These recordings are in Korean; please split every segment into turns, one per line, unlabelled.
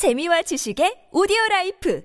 재미와 지식의 오디오 라이프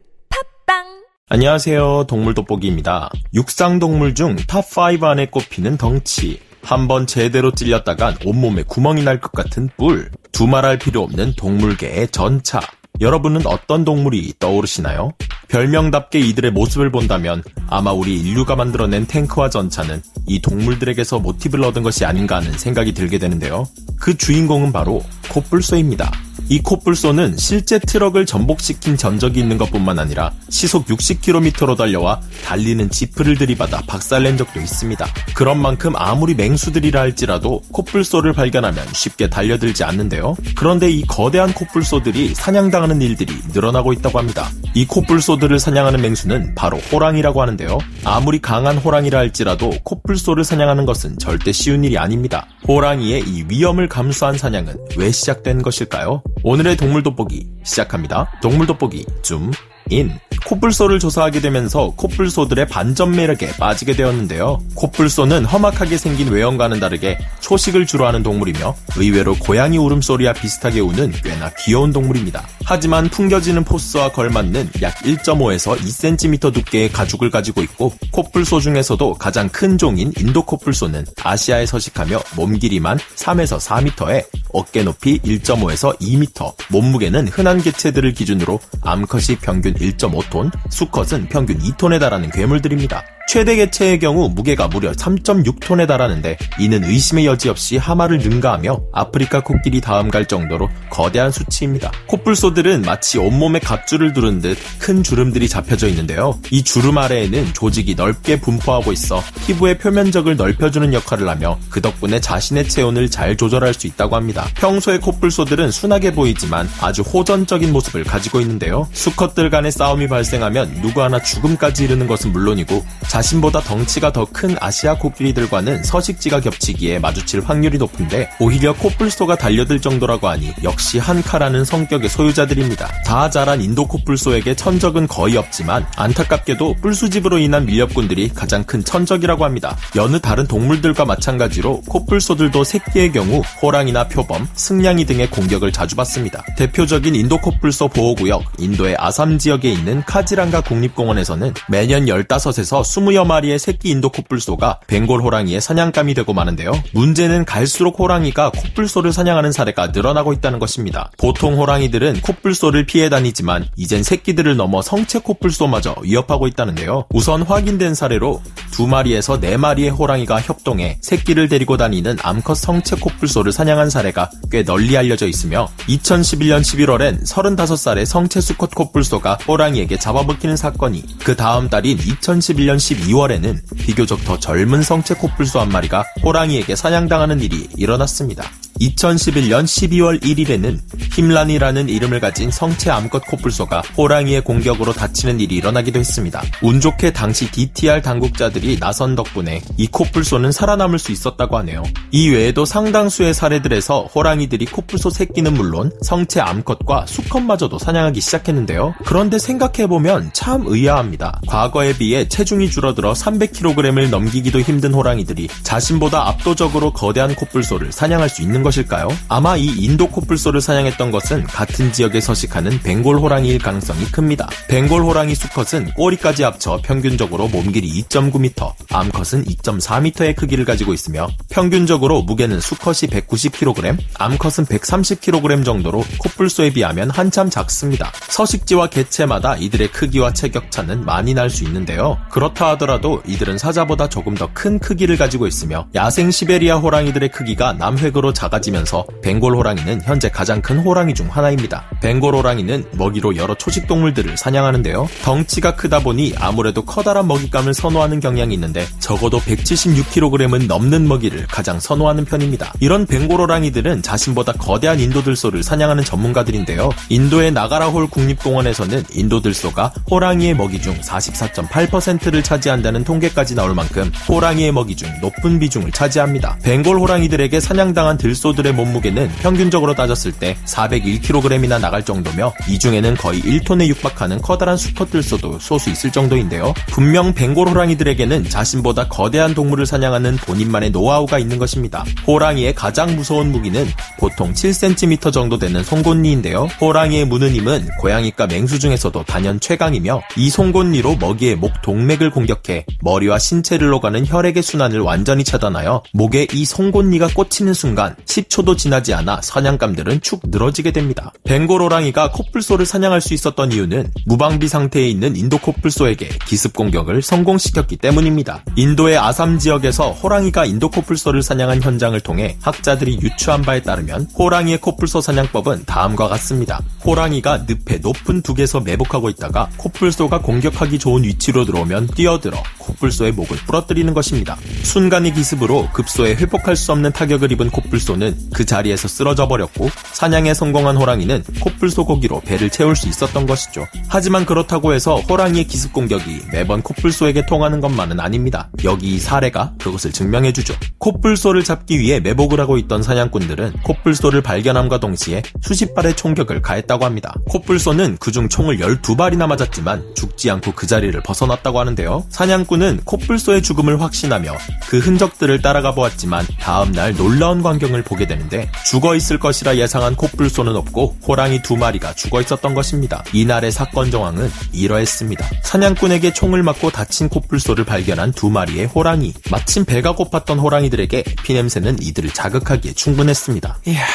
팟빵
안녕하세요. 동물 돋보기입니다. 육상 동물 중 top 5 안에 꼽히는 덩치. 한 번 제대로 찔렸다간 온몸에 구멍이 날 것 같은 뿔. 두말할 필요 없는 동물계의 전차. 여러분은 어떤 동물이 떠오르시나요? 별명답게 이들의 모습을 본다면 아마 우리 인류가 만들어낸 탱크와 전차는 이 동물들에게서 모티브를 얻은 것이 아닌가 하는 생각이 들게 되는데요. 그 주인공은 바로 코뿔소입니다. 이 코뿔소는 실제 트럭을 전복시킨 전적이 있는 것뿐만 아니라 시속 60km로 달려와 달리는 지프를 들이받아 박살낸 적도 있습니다. 그런 만큼 아무리 맹수들이라 할지라도 코뿔소를 발견하면 쉽게 달려들지 않는데요. 그런데 이 거대한 코뿔소들이 사냥당하는 일들이 늘어나고 있다고 합니다. 이 코뿔소들을 사냥하는 맹수는 바로 호랑이라고 하는데요. 아무리 강한 호랑이라 할지라도 코뿔소를 사냥하는 것은 절대 쉬운 일이 아닙니다. 호랑이의 이 위험을 감수한 사냥은 왜 시작된 것일까요? 오늘의 동물 돋보기 시작합니다. 동물 돋보기 줌 인. 코뿔소를 조사하게 되면서 코뿔소들의 반전 매력에 빠지게 되었는데요. 코뿔소는 험악하게 생긴 외형과는 다르게 초식을 주로 하는 동물이며 의외로 고양이 울음소리와 비슷하게 우는 꽤나 귀여운 동물입니다. 하지만 풍겨지는 포스와 걸맞는 약 1.5에서 2cm 두께의 가죽을 가지고 있고 코뿔소 중에서도 가장 큰 종인 인도 코뿔소는 아시아에 서식하며 몸 길이만 3에서 4m에 어깨 높이 1.5에서 2m, 몸무게는 흔한 개체들을 기준으로 암컷이 평균 1.5톤, 수컷은 평균 2톤에 달하는 괴물들입니다. 최대 개체의 경우 무게가 무려 3.6톤에 달하는데 이는 의심의 여지 없이 하마를 능가하며 아프리카 코끼리 다음 갈 정도로 거대한 수치입니다. 코뿔소들은 마치 온몸에 갑줄을 두른 듯 큰 주름들이 잡혀져 있는데요. 이 주름 아래에는 조직이 넓게 분포하고 있어 피부의 표면적을 넓혀주는 역할을 하며 그 덕분에 자신의 체온을 잘 조절할 수 있다고 합니다. 평소에 코뿔소들은 순하게 보이지만 아주 호전적인 모습을 가지고 있는데요. 수컷들 간의 싸움이 발생하면 누구 하나 죽음까지 이르는 것은 물론이고 자신보다 덩치가 더 큰 아시아 코끼리들과는 서식지가 겹치기에 마주칠 확률이 높은데 오히려 코뿔소가 달려들 정도라고 하니 역시 한칼 하는 성격의 소유자들입니다. 다 자란 인도 코뿔소에게 천적은 거의 없지만 안타깝게도 뿔수집으로 인한 밀렵꾼들이 가장 큰 천적이라고 합니다. 여느 다른 동물들과 마찬가지로 코뿔소들도 새끼의 경우 호랑이나 표범, 승냥이 등의 공격을 자주 받습니다. 대표적인 인도 코뿔소 보호구역 인도의 아삼 지역에 있는 카지랑가 국립공원에서는 매년 15에서 20여 마리의 새끼 인도 코뿔소가 벵골 호랑이의 사냥감이 되고 마는데요. 문제는 갈수록 호랑이가 코뿔소를 사냥하는 사례가 늘어나고 있다는 것입니다. 보통 호랑이들은 코뿔소를 피해 다니지만 이젠 새끼들을 넘어 성체 코뿔소마저 위협하고 있다는데요. 우선 확인된 사례로 두 마리에서 네 마리의 호랑이가 협동해 새끼를 데리고 다니는 암컷 성체 코뿔소를 사냥한 사례가 꽤 널리 알려져 있으며 2011년 11월엔 35살의 성체 수컷 코뿔소가 호랑이에게 잡아먹히는 사건이 그 다음 달인 2011년 12월에는 비교적 더 젊은 성체 코뿔소 한 마리가 호랑이에게 사냥당하는 일이 일어났습니다. 2011년 12월 1일에는 힘란이라는 이름을 가진 성체 암컷 코뿔소가 호랑이의 공격으로 다치는 일이 일어나기도 했습니다. 운 좋게 당시 DTR 당국자들이 나선 덕분에 이 코뿔소는 살아남을 수 있었다고 하네요. 이 외에도 상당수의 사례들에서 호랑이들이 코뿔소 새끼는 물론 성체 암컷과 수컷마저도 사냥하기 시작했는데요. 그런데 생각해보면 참 의아합니다. 과거에 비해 체중이 줄어들어 300kg을 넘기기도 힘든 호랑이들이 자신보다 압도적으로 거대한 코뿔소를 사냥할 수 있는 것일까요? 아마 이 인도 코뿔소를 사냥했던 것은 같은 지역에 서식하는 벵골 호랑이일 가능성이 큽니다. 벵골 호랑이 수컷은 꼬리까지 합쳐 평균적으로 몸길이 2.9m, 암컷은 2.4m의 크기를 가지고 있으며 평균적으로 무게는 수컷이 190kg, 암컷은 130kg 정도로 코뿔소에 비하면 한참 작습니다. 서식지와 개체마다 이들의 크기와 체격 차는 많이 날 수 있는데요. 그렇다 하더라도 이들은 사자보다 조금 더 큰 크기를 가지고 있으며 야생 시베리아 호랑이들의 크기가 남획으로 작아 작아지면서 벵골 호랑이는 현재 가장 큰 호랑이 중 하나입니다. 벵골 호랑이는 먹이로 여러 초식 동물들을 사냥하는데요. 덩치가 크다 보니 아무래도 커다란 먹잇감을 선호하는 경향이 있는데 적어도 176kg은 넘는 먹이를 가장 선호하는 편입니다. 이런 벵골 호랑이들은 자신보다 거대한 인도들소를 사냥하는 전문가들인데요. 인도의 나가라홀 국립공원에서는 인도들소가 호랑이의 먹이 중 44.8%를 차지한다는 통계까지 나올 만큼 호랑이의 먹이 중 높은 비중을 차지합니다. 벵골 호랑이들에게 사냥당한 들소 코뿔소들의 몸무게는 평균적으로 따졌을 때 401kg이나 나갈 정도며 이 중에는 거의 1톤에 육박하는 커다란 수컷들소도 소수 있을 정도인데요. 분명 벵골 호랑이들에게는 자신보다 거대한 동물을 사냥하는 본인만의 노하우가 있는 것입니다. 호랑이의 가장 무서운 무기는 보통 7cm 정도 되는 송곳니인데요. 호랑이의 무는 힘은 고양이과 맹수 중에서도 단연 최강이며 이 송곳니로 먹이의 목 동맥을 공격해 머리와 신체를 오가는 혈액의 순환을 완전히 차단하여 목에 이 송곳니가 꽂히는 순간 10초도 지나지 않아 사냥감들은 축 늘어지게 됩니다. 벵골 호랑이가 코뿔소를 사냥할 수 있었던 이유는 무방비 상태에 있는 인도 코뿔소에게 기습 공격을 성공시켰기 때문입니다. 인도의 아삼 지역에서 호랑이가 인도 코뿔소를 사냥한 현장을 통해 학자들이 유추한 바에 따르면 호랑이의 코뿔소 사냥법은 다음과 같습니다. 호랑이가 늪에 높은 둑에서 매복하고 있다가 코뿔소가 공격하기 좋은 위치로 들어오면 뛰어들어 코뿔소의 목을 부러뜨리는 것입니다. 순간의 기습으로 급소에 회복할 수 없는 타격을 입은 코뿔소는 그 자리에서 쓰러져 버렸고 사냥에 성공한 호랑이는 코뿔 소 고기로 배를 채울 수 있었던 것이죠. 하지만 그렇다고 해서 호랑이의 기습 공격이 매번 코뿔소에게 통하는 것만은 아닙니다. 여기 이 사례가 그것을 증명해주죠. 코뿔소를 잡기 위해 매복을 하고 있던 사냥꾼들은 코뿔소를 발견함과 동시에 수십 발의 총격을 가했다고 합니다. 코뿔소는 그중 총을 12발이나 맞았지만 죽지 않고 그 자리를 벗어났다고 하는데요. 사냥꾼은 코뿔소의 죽음을 확신하며 그 흔적들을 따라가 보았지만 다음날 놀라운 광경을 보게 되는데 죽어 있을 것이라 예상한 코뿔소는 없고 호랑이 두 마리가 죽어 있었던 것입니다. 이날의 사건 정황은 이러했습니다. 사냥꾼에게 총을 맞고 다친 코뿔소를 발견한 두 마리의 호랑이. 마침 배가 고팠던 호랑이들에게 피냄새는 이들을 자극하기에 충분했습니다. 이야,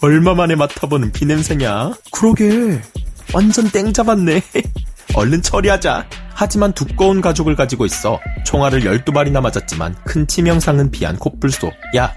얼마 만에 맡아보는 피냄새냐? 그러게, 완전 땡 잡았네. 얼른 처리하자. 하지만 두꺼운 가죽을 가지고 있어 총알을 12발이나 맞았지만 큰 치명상은 피한 코뿔소. 야,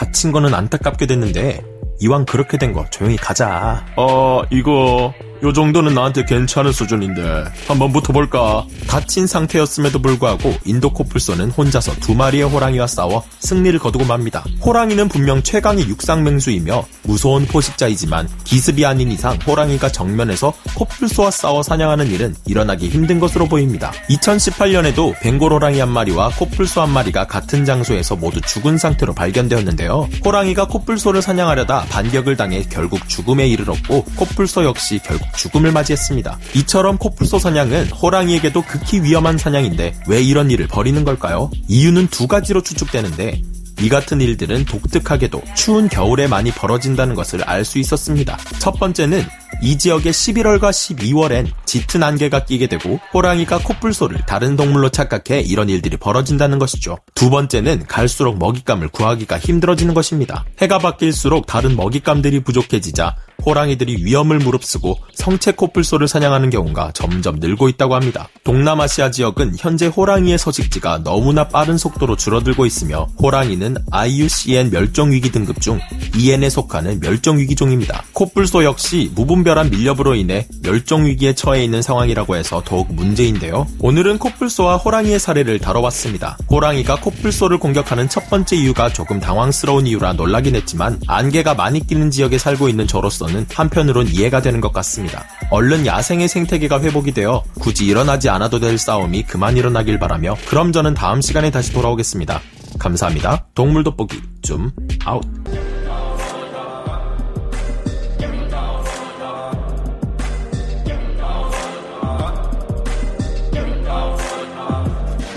다친 거는 안타깝게 됐는데 이왕 그렇게 된 거 조용히 가자. 어, 이거 요 정도는 나한테 괜찮은 수준인데 한번 붙어볼까? 다친 상태였음에도 불구하고 인도 코뿔소는 혼자서 두 마리의 호랑이와 싸워 승리를 거두고 맙니다. 호랑이는 분명 최강의 육상맹수이며 무서운 포식자이지만 기습이 아닌 이상 호랑이가 정면에서 코뿔소와 싸워 사냥하는 일은 일어나기 힘든 것으로 보입니다. 2018년에도 벵골 호랑이 한 마리와 코뿔소 한 마리가 같은 장소에서 모두 죽은 상태로 발견되었는데요. 호랑이가 코뿔소를 사냥하려다 반격을 당해 결국 죽음에 이르렀고 코뿔소 역시 결국 죽음을 맞이했습니다. 이처럼 코뿔소 사냥은 호랑이에게도 극히 위험한 사냥인데 왜 이런 일을 벌이는 걸까요? 이유는 두 가지로 추측되는데 이 같은 일들은 독특하게도 추운 겨울에 많이 벌어진다는 것을 알 수 있었습니다. 첫 번째는 이 지역의 11월과 12월엔 짙은 안개가 끼게 되고 호랑이가 코뿔소를 다른 동물로 착각해 이런 일들이 벌어진다는 것이죠. 두 번째는 갈수록 먹잇감을 구하기가 힘들어지는 것입니다. 해가 바뀔수록 다른 먹잇감들이 부족해지자 호랑이들이 위험을 무릅쓰고 성체 코뿔소를 사냥하는 경우가 점점 늘고 있다고 합니다. 동남아시아 지역은 현재 호랑이의 서식지가 너무나 빠른 속도로 줄어들고 있으며 호랑이는 IUCN 멸종위기 등급 중 EN에 속하는 멸종위기종입니다. 코뿔소 역시 무분별한 밀렵으로 인해 멸종위기에 처해 있는 상황이라고 해서 더욱 문제인데요. 오늘은 코뿔소와 호랑이의 사례를 다뤄봤습니다. 호랑이가 코뿔소를 공격하는 첫 번째 이유가 조금 당황스러운 이유라 놀라긴 했지만 안개가 많이 끼는 지역에 살고 있는 저로서 는 한편으론 이해가 되는 것 같습니다. 얼른 야생의 생태계가 회복이 되어 굳이 일어나지 않아도 될 싸움이 그만 일어나길 바라며 그럼 저는 다음 시간에 다시 돌아오겠습니다. 감사합니다. 동물 돋보기 좀 아웃.